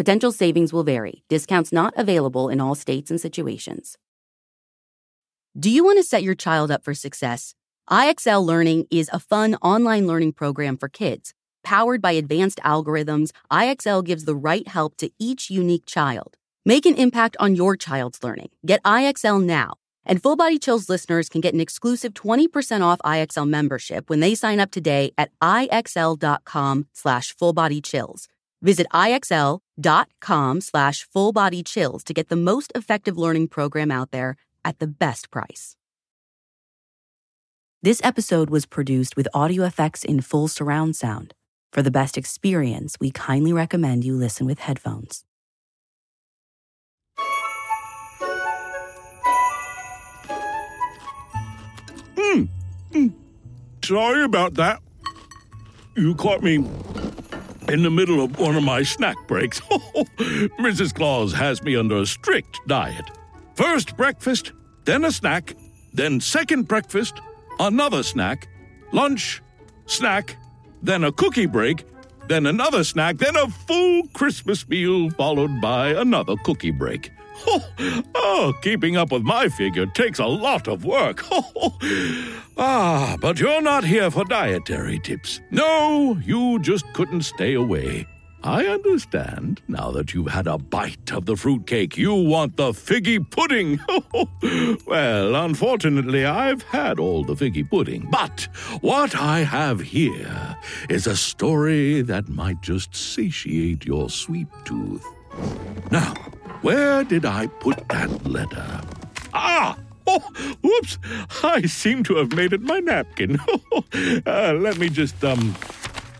Potential savings will vary. Discounts not available in all states and situations. Do you want to set your child up for success? IXL Learning is a fun online learning program for kids. Powered by advanced algorithms, IXL gives the right help to each unique child. Make an impact on your child's learning. Get IXL now. And Full Body Chills listeners can get an exclusive 20% off IXL membership when they sign up today at IXL.com slash fullbodychills. Visit IXL.com slash fullbodychills to get the most effective learning program out there at the best price. This episode was produced with audio effects in full surround sound. For the best experience, we kindly recommend you listen with headphones. Hmm. Mm. Sorry about that. You caught me in the middle of one of my snack breaks. Mrs. Claus has me under a strict diet. First breakfast, then a snack, then second breakfast, another snack, lunch, snack, then a cookie break, then another snack, then a full Christmas meal, followed by another cookie break. Oh, keeping up with my figure takes a lot of work. ah, but you're not here for dietary tips. No, you just couldn't stay away. I understand. Now that you've had a bite of the fruitcake, you want the figgy pudding. well, unfortunately, I've had all the figgy pudding. But what I have here is a story that might just satiate your sweet tooth. Now, where did I put that letter? Ah! Oh, whoops! I seem to have made it my napkin. uh, let me just, um.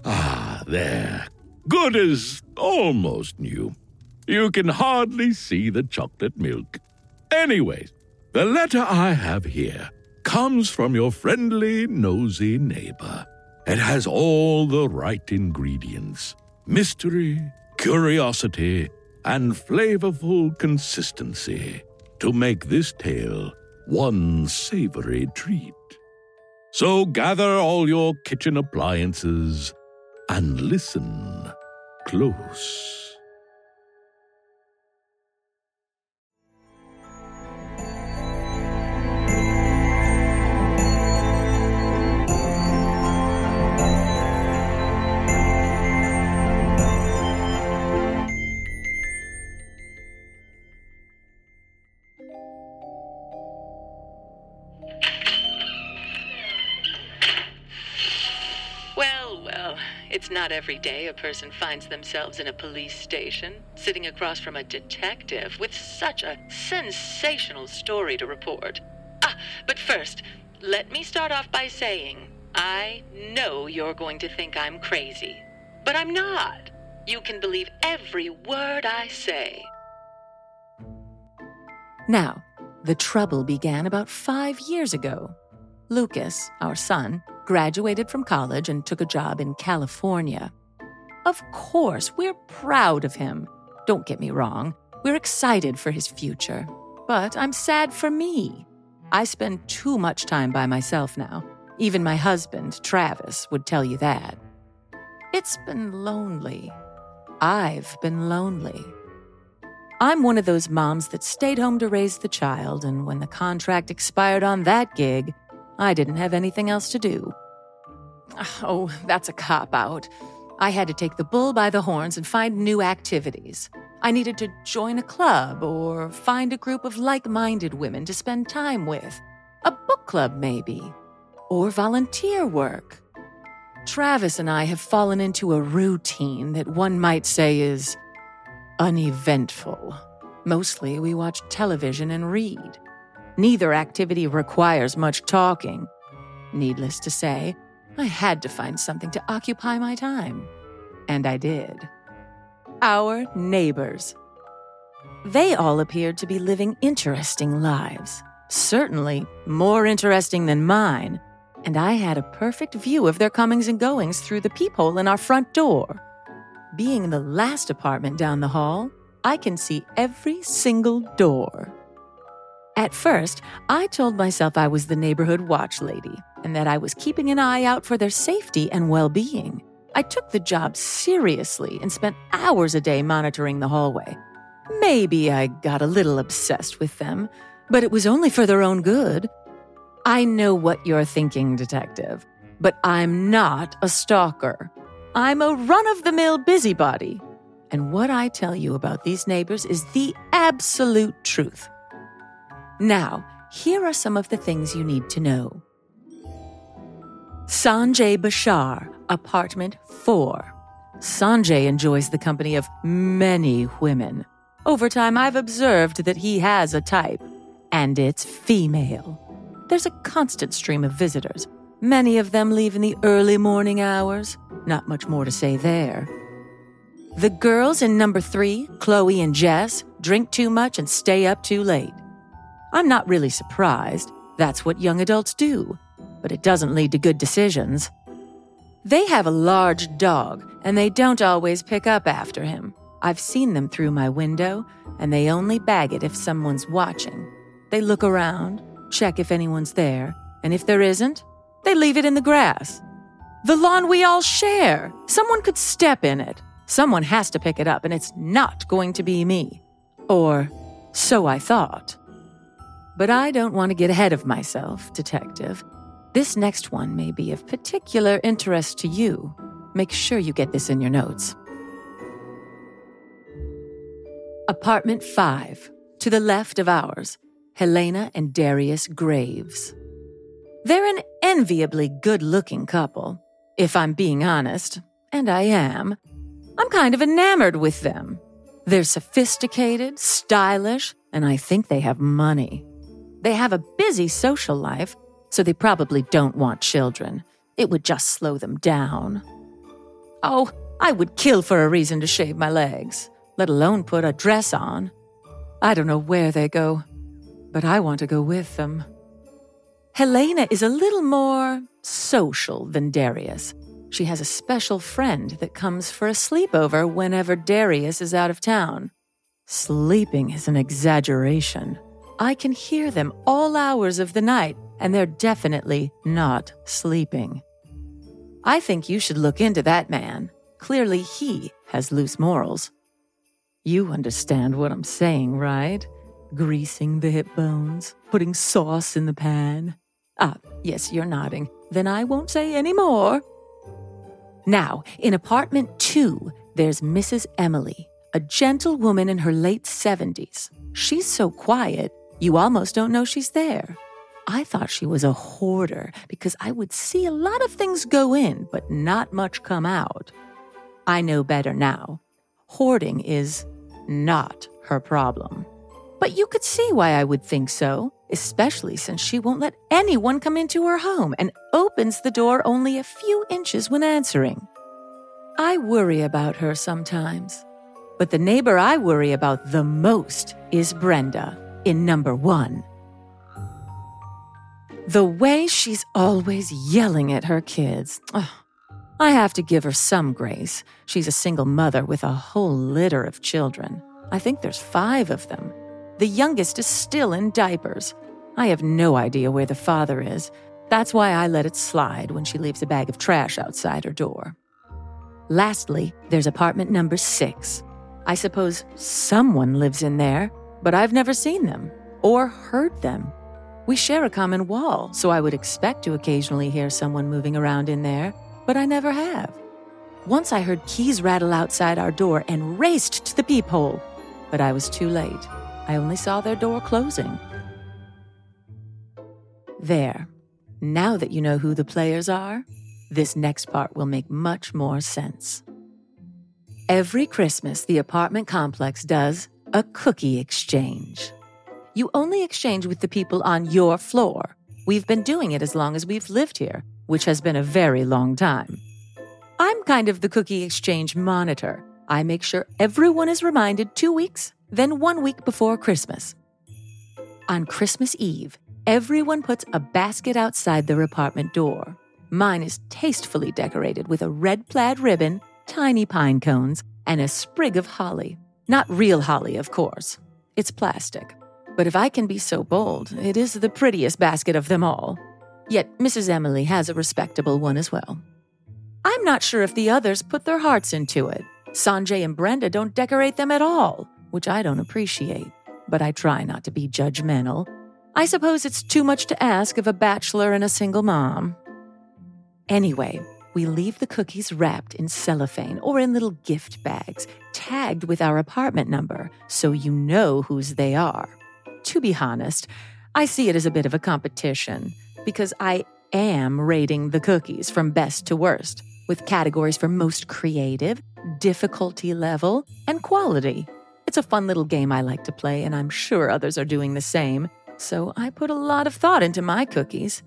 Ah, there. Good as almost new. You can hardly see the chocolate milk. Anyways, the letter I have here comes from your friendly, nosy neighbor. It has all the right ingredients mystery, curiosity, and flavorful consistency to make this tale one savory treat. So gather all your kitchen appliances and listen close. Not every day a person finds themselves in a police station, sitting across from a detective with such a sensational story to report. Ah, but first, let me start off by saying I know you're going to think I'm crazy, but I'm not. You can believe every word I say. Now, the trouble began about five years ago. Lucas, our son, graduated from college and took a job in California. Of course, we're proud of him. Don't get me wrong, we're excited for his future. But I'm sad for me. I spend too much time by myself now. Even my husband, Travis, would tell you that. It's been lonely. I've been lonely. I'm one of those moms that stayed home to raise the child, and when the contract expired on that gig, I didn't have anything else to do. Oh, that's a cop out. I had to take the bull by the horns and find new activities. I needed to join a club or find a group of like minded women to spend time with. A book club, maybe. Or volunteer work. Travis and I have fallen into a routine that one might say is uneventful. Mostly we watch television and read. Neither activity requires much talking. Needless to say, I had to find something to occupy my time. And I did. Our neighbors. They all appeared to be living interesting lives, certainly more interesting than mine, and I had a perfect view of their comings and goings through the peephole in our front door. Being the last apartment down the hall, I can see every single door. At first, I told myself I was the neighborhood watch lady and that I was keeping an eye out for their safety and well being. I took the job seriously and spent hours a day monitoring the hallway. Maybe I got a little obsessed with them, but it was only for their own good. I know what you're thinking, detective, but I'm not a stalker. I'm a run of the mill busybody. And what I tell you about these neighbors is the absolute truth. Now, here are some of the things you need to know. Sanjay Bashar, apartment 4. Sanjay enjoys the company of many women. Over time, I've observed that he has a type, and it's female. There's a constant stream of visitors. Many of them leave in the early morning hours. Not much more to say there. The girls in number three, Chloe and Jess, drink too much and stay up too late. I'm not really surprised. That's what young adults do. But it doesn't lead to good decisions. They have a large dog, and they don't always pick up after him. I've seen them through my window, and they only bag it if someone's watching. They look around, check if anyone's there, and if there isn't, they leave it in the grass. The lawn we all share. Someone could step in it. Someone has to pick it up, and it's not going to be me. Or so I thought. But I don't want to get ahead of myself, Detective. This next one may be of particular interest to you. Make sure you get this in your notes. Apartment 5, to the left of ours, Helena and Darius Graves. They're an enviably good looking couple. If I'm being honest, and I am, I'm kind of enamored with them. They're sophisticated, stylish, and I think they have money. They have a busy social life, so they probably don't want children. It would just slow them down. Oh, I would kill for a reason to shave my legs let alone put a dress on. I don't know where they go, but I want to go with them. Helena is a little more social than Darius. She has a special friend that comes for a sleepover whenever Darius is out of town. Sleeping is an exaggeration. I can hear them all hours of the night, and they're definitely not sleeping. I think you should look into that man. Clearly, he has loose morals. You understand what I'm saying, right? Greasing the hip bones, putting sauce in the pan. Ah, yes, you're nodding. Then I won't say any more. Now, in apartment two, there's Mrs. Emily, a gentlewoman in her late 70s. She's so quiet, you almost don't know she's there. I thought she was a hoarder because I would see a lot of things go in, but not much come out. I know better now. Hoarding is not her problem. But you could see why I would think so, especially since she won't let anyone come into her home and opens the door only a few inches when answering. I worry about her sometimes. But the neighbor I worry about the most is Brenda, in number one. The way she's always yelling at her kids. I have to give her some grace. She's a single mother with a whole litter of children. I think there's five of them. The youngest is still in diapers. I have no idea where the father is. That's why I let it slide when she leaves a bag of trash outside her door. Lastly, there's apartment number six. I suppose someone lives in there, but I've never seen them or heard them. We share a common wall, so I would expect to occasionally hear someone moving around in there but I never have. Once I heard keys rattle outside our door and raced to the peephole, but I was too late. I only saw their door closing. There. Now that you know who the players are, this next part will make much more sense. Every Christmas, the apartment complex does a cookie exchange. You only exchange with the people on your floor. We've been doing it as long as we've lived here, which has been a very long time. I'm kind of the cookie exchange monitor. I make sure everyone is reminded two weeks, then one week before Christmas. On Christmas Eve, everyone puts a basket outside their apartment door. Mine is tastefully decorated with a red plaid ribbon, tiny pine cones, and a sprig of holly. Not real holly, of course. It's plastic. But if I can be so bold, it is the prettiest basket of them all. Yet Mrs. Emily has a respectable one as well. I'm not sure if the others put their hearts into it. Sanjay and Brenda don't decorate them at all, which I don't appreciate, but I try not to be judgmental. I suppose it's too much to ask of a bachelor and a single mom. Anyway, we leave the cookies wrapped in cellophane or in little gift bags, tagged with our apartment number, so you know whose they are. To be honest, I see it as a bit of a competition because I am rating the cookies from best to worst, with categories for most creative, difficulty level, and quality. It's a fun little game I like to play, and I'm sure others are doing the same, so I put a lot of thought into my cookies.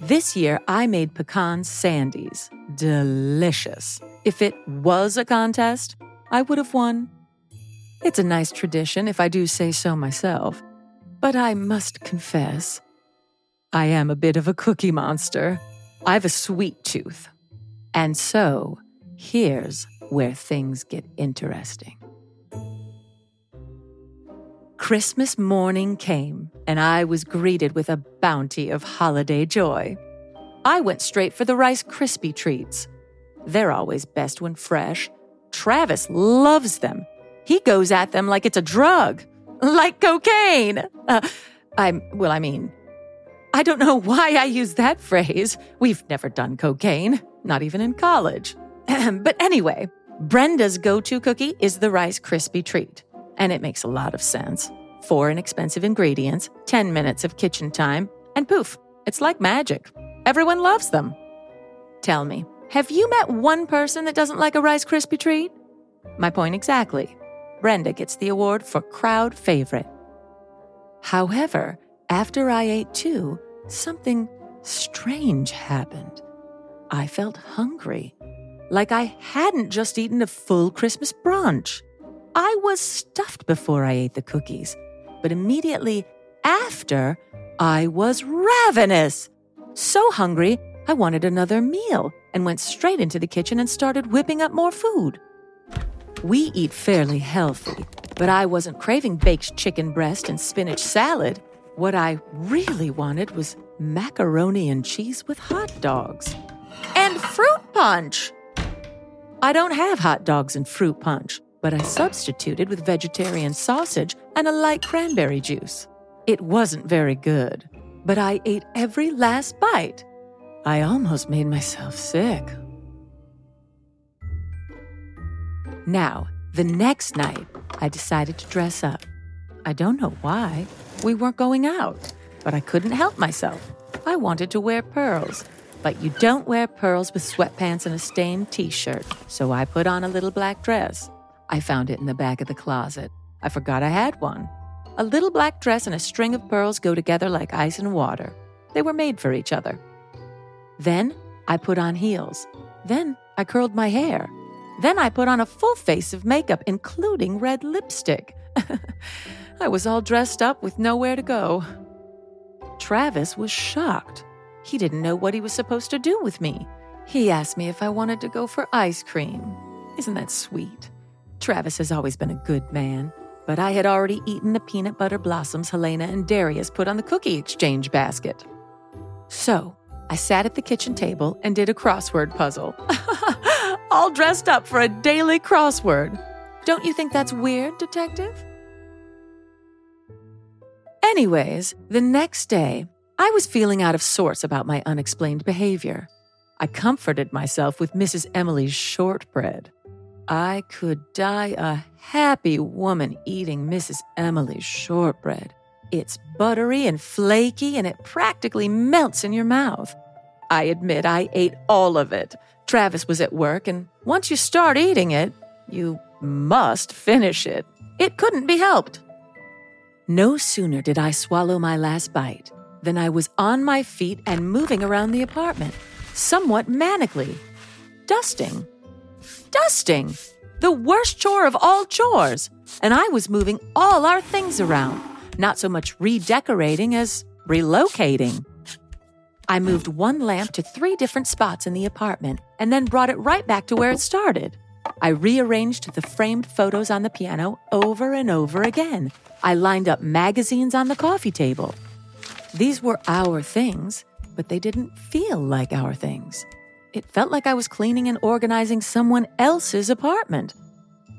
This year, I made pecan sandies. Delicious. If it was a contest, I would have won. It's a nice tradition, if I do say so myself. But I must confess, I am a bit of a cookie monster. I've a sweet tooth. And so, here's where things get interesting. Christmas morning came, and I was greeted with a bounty of holiday joy. I went straight for the Rice Krispie treats. They're always best when fresh. Travis loves them. He goes at them like it's a drug, like cocaine. Uh, I'm, well, I mean, I don't know why I use that phrase. We've never done cocaine, not even in college. but anyway, Brenda's go to cookie is the Rice Krispie treat. And it makes a lot of sense. Four inexpensive ingredients, 10 minutes of kitchen time, and poof, it's like magic. Everyone loves them. Tell me, have you met one person that doesn't like a Rice Krispie treat? My point exactly. Brenda gets the award for crowd favorite. However, after I ate two, something strange happened. I felt hungry, like I hadn't just eaten a full Christmas brunch. I was stuffed before I ate the cookies, but immediately after, I was ravenous. So hungry, I wanted another meal and went straight into the kitchen and started whipping up more food. We eat fairly healthy, but I wasn't craving baked chicken breast and spinach salad. What I really wanted was macaroni and cheese with hot dogs and fruit punch. I don't have hot dogs and fruit punch, but I substituted with vegetarian sausage and a light cranberry juice. It wasn't very good, but I ate every last bite. I almost made myself sick. Now, the next night, I decided to dress up. I don't know why. We weren't going out, but I couldn't help myself. I wanted to wear pearls, but you don't wear pearls with sweatpants and a stained t shirt, so I put on a little black dress. I found it in the back of the closet. I forgot I had one. A little black dress and a string of pearls go together like ice and water. They were made for each other. Then I put on heels. Then I curled my hair. Then I put on a full face of makeup, including red lipstick. I was all dressed up with nowhere to go. Travis was shocked. He didn't know what he was supposed to do with me. He asked me if I wanted to go for ice cream. Isn't that sweet? Travis has always been a good man, but I had already eaten the peanut butter blossoms Helena and Darius put on the cookie exchange basket. So I sat at the kitchen table and did a crossword puzzle. All dressed up for a daily crossword. Don't you think that's weird, Detective? Anyways, the next day, I was feeling out of sorts about my unexplained behavior. I comforted myself with Mrs. Emily's shortbread. I could die a happy woman eating Mrs. Emily's shortbread. It's buttery and flaky, and it practically melts in your mouth. I admit I ate all of it. Travis was at work, and once you start eating it, you must finish it. It couldn't be helped. No sooner did I swallow my last bite than I was on my feet and moving around the apartment, somewhat manically, dusting dusting. The worst chore of all chores. And I was moving all our things around, not so much redecorating as relocating. I moved one lamp to three different spots in the apartment and then brought it right back to where it started. I rearranged the framed photos on the piano over and over again. I lined up magazines on the coffee table. These were our things, but they didn't feel like our things. It felt like I was cleaning and organizing someone else's apartment.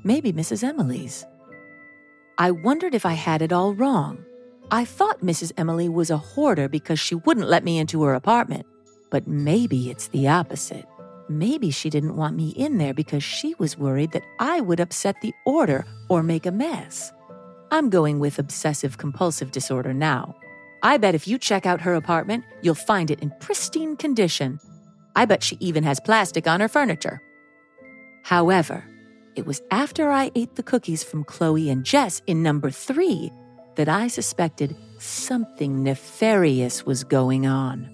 Maybe Mrs. Emily's. I wondered if I had it all wrong. I thought Mrs. Emily was a hoarder because she wouldn't let me into her apartment. But maybe it's the opposite. Maybe she didn't want me in there because she was worried that I would upset the order or make a mess. I'm going with obsessive compulsive disorder now. I bet if you check out her apartment, you'll find it in pristine condition. I bet she even has plastic on her furniture. However, it was after I ate the cookies from Chloe and Jess in number three that I suspected something nefarious was going on.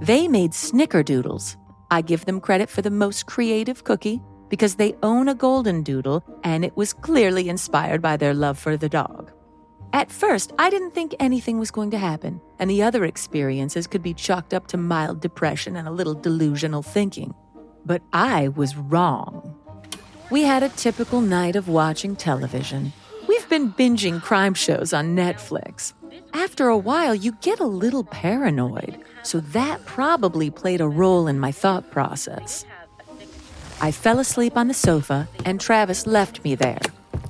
They made snickerdoodles. I give them credit for the most creative cookie because they own a golden doodle and it was clearly inspired by their love for the dog. At first, I didn't think anything was going to happen, and the other experiences could be chalked up to mild depression and a little delusional thinking. But I was wrong. We had a typical night of watching television. Been binging crime shows on Netflix. After a while, you get a little paranoid, so that probably played a role in my thought process. I fell asleep on the sofa, and Travis left me there.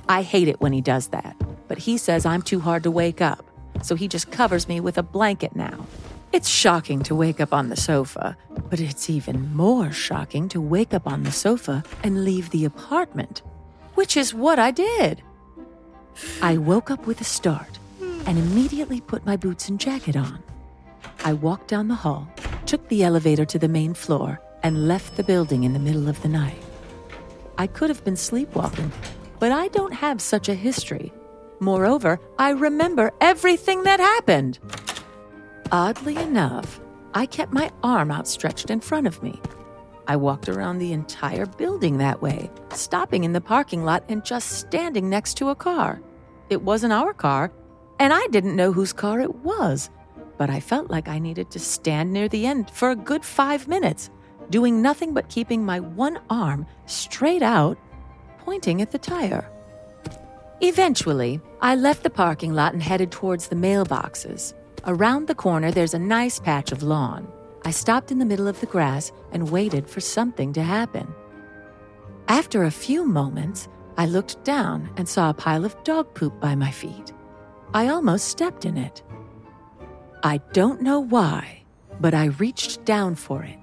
I hate it when he does that but he says I'm too hard to wake up, so he just covers me with a blanket now. It's shocking to wake up on the sofa, but it's even more shocking to wake up on the sofa and leave the apartment, which is what I did. I woke up with a start and immediately put my boots and jacket on. I walked down the hall, took the elevator to the main floor, and left the building in the middle of the night. I could have been sleepwalking, but I don't have such a history Moreover, I remember everything that happened. Oddly enough, I kept my arm outstretched in front of me. I walked around the entire building that way, stopping in the parking lot and just standing next to a car. It wasn't our car, and I didn't know whose car it was, but I felt like I needed to stand near the end for a good five minutes, doing nothing but keeping my one arm straight out, pointing at the tire. Eventually, I left the parking lot and headed towards the mailboxes. Around the corner, there's a nice patch of lawn. I stopped in the middle of the grass and waited for something to happen. After a few moments, I looked down and saw a pile of dog poop by my feet. I almost stepped in it. I don't know why, but I reached down for it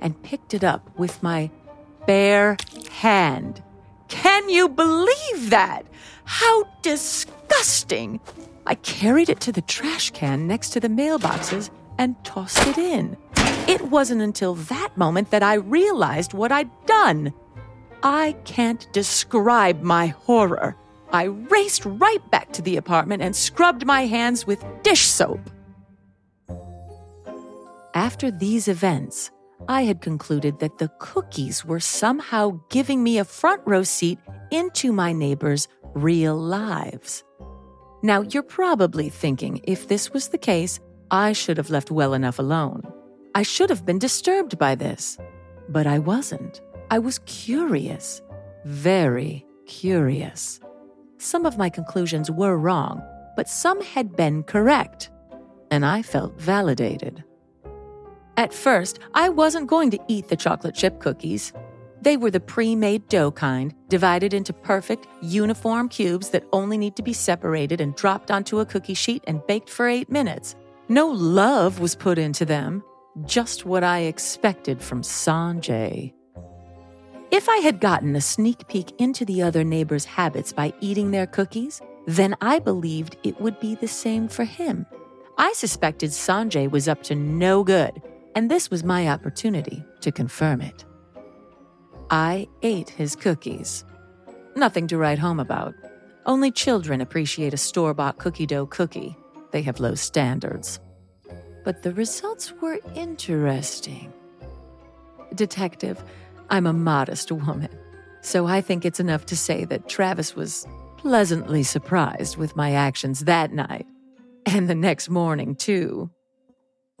and picked it up with my bare hand. Can you believe that? How disgusting! I carried it to the trash can next to the mailboxes and tossed it in. It wasn't until that moment that I realized what I'd done. I can't describe my horror. I raced right back to the apartment and scrubbed my hands with dish soap. After these events, I had concluded that the cookies were somehow giving me a front row seat into my neighbors' real lives. Now, you're probably thinking if this was the case, I should have left well enough alone. I should have been disturbed by this. But I wasn't. I was curious. Very curious. Some of my conclusions were wrong, but some had been correct. And I felt validated. At first, I wasn't going to eat the chocolate chip cookies. They were the pre made dough kind, divided into perfect, uniform cubes that only need to be separated and dropped onto a cookie sheet and baked for eight minutes. No love was put into them, just what I expected from Sanjay. If I had gotten a sneak peek into the other neighbors' habits by eating their cookies, then I believed it would be the same for him. I suspected Sanjay was up to no good and this was my opportunity to confirm it. I ate his cookies. Nothing to write home about. Only children appreciate a store bought cookie dough cookie. They have low standards. But the results were interesting. Detective, I'm a modest woman, so I think it's enough to say that Travis was pleasantly surprised with my actions that night. And the next morning, too.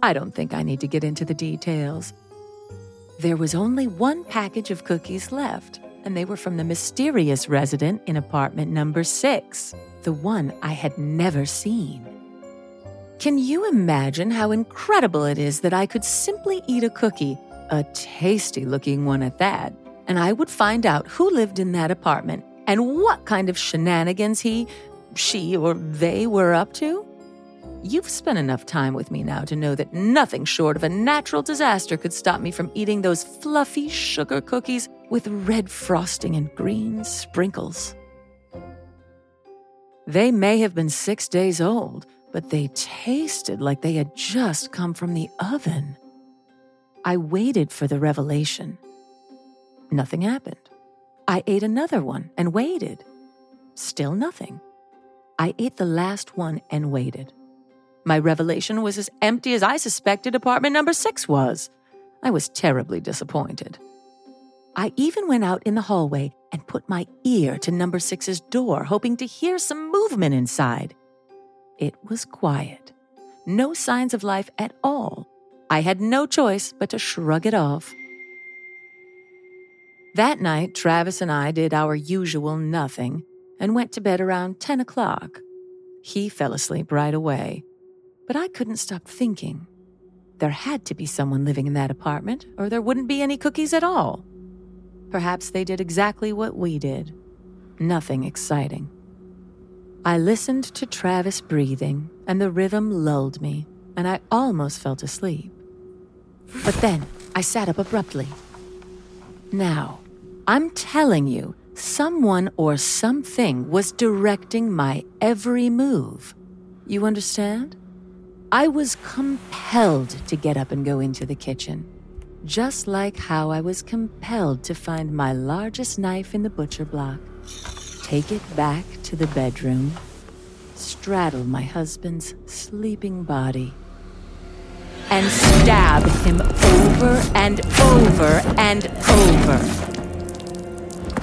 I don't think I need to get into the details. There was only one package of cookies left, and they were from the mysterious resident in apartment number six, the one I had never seen. Can you imagine how incredible it is that I could simply eat a cookie, a tasty looking one at that, and I would find out who lived in that apartment and what kind of shenanigans he, she, or they were up to? You've spent enough time with me now to know that nothing short of a natural disaster could stop me from eating those fluffy sugar cookies with red frosting and green sprinkles. They may have been six days old, but they tasted like they had just come from the oven. I waited for the revelation. Nothing happened. I ate another one and waited. Still nothing. I ate the last one and waited. My revelation was as empty as I suspected apartment number six was. I was terribly disappointed. I even went out in the hallway and put my ear to number six's door, hoping to hear some movement inside. It was quiet. No signs of life at all. I had no choice but to shrug it off. That night, Travis and I did our usual nothing and went to bed around 10 o'clock. He fell asleep right away. But I couldn't stop thinking. There had to be someone living in that apartment, or there wouldn't be any cookies at all. Perhaps they did exactly what we did nothing exciting. I listened to Travis breathing, and the rhythm lulled me, and I almost fell asleep. But then I sat up abruptly. Now, I'm telling you, someone or something was directing my every move. You understand? I was compelled to get up and go into the kitchen, just like how I was compelled to find my largest knife in the butcher block, take it back to the bedroom, straddle my husband's sleeping body, and stab him over and over and over.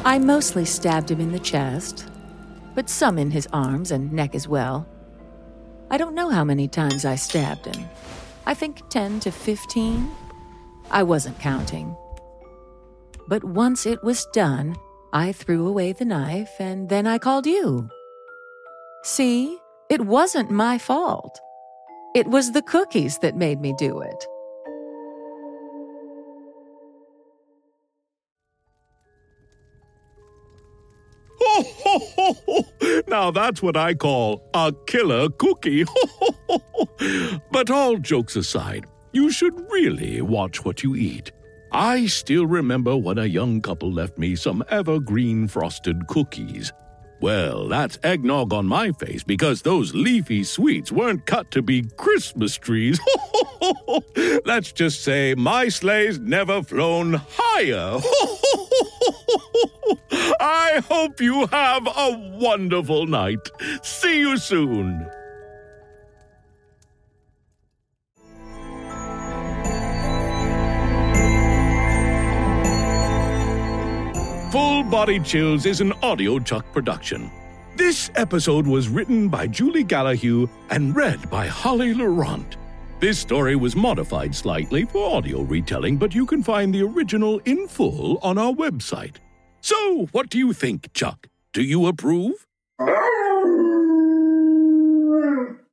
I mostly stabbed him in the chest, but some in his arms and neck as well. I don't know how many times I stabbed him. I think 10 to 15. I wasn't counting. But once it was done, I threw away the knife and then I called you. See, it wasn't my fault. It was the cookies that made me do it. now that's what I call a killer cookie. but all jokes aside, you should really watch what you eat. I still remember when a young couple left me some evergreen frosted cookies. Well, that's eggnog on my face because those leafy sweets weren't cut to be Christmas trees. Let's just say my sleigh's never flown higher. I hope you have a wonderful night. See you soon. Full Body Chills is an audiochuck production. This episode was written by Julie Gallahue and read by Holly Laurent. This story was modified slightly for audio retelling, but you can find the original in full on our website. So, what do you think, Chuck? Do you approve?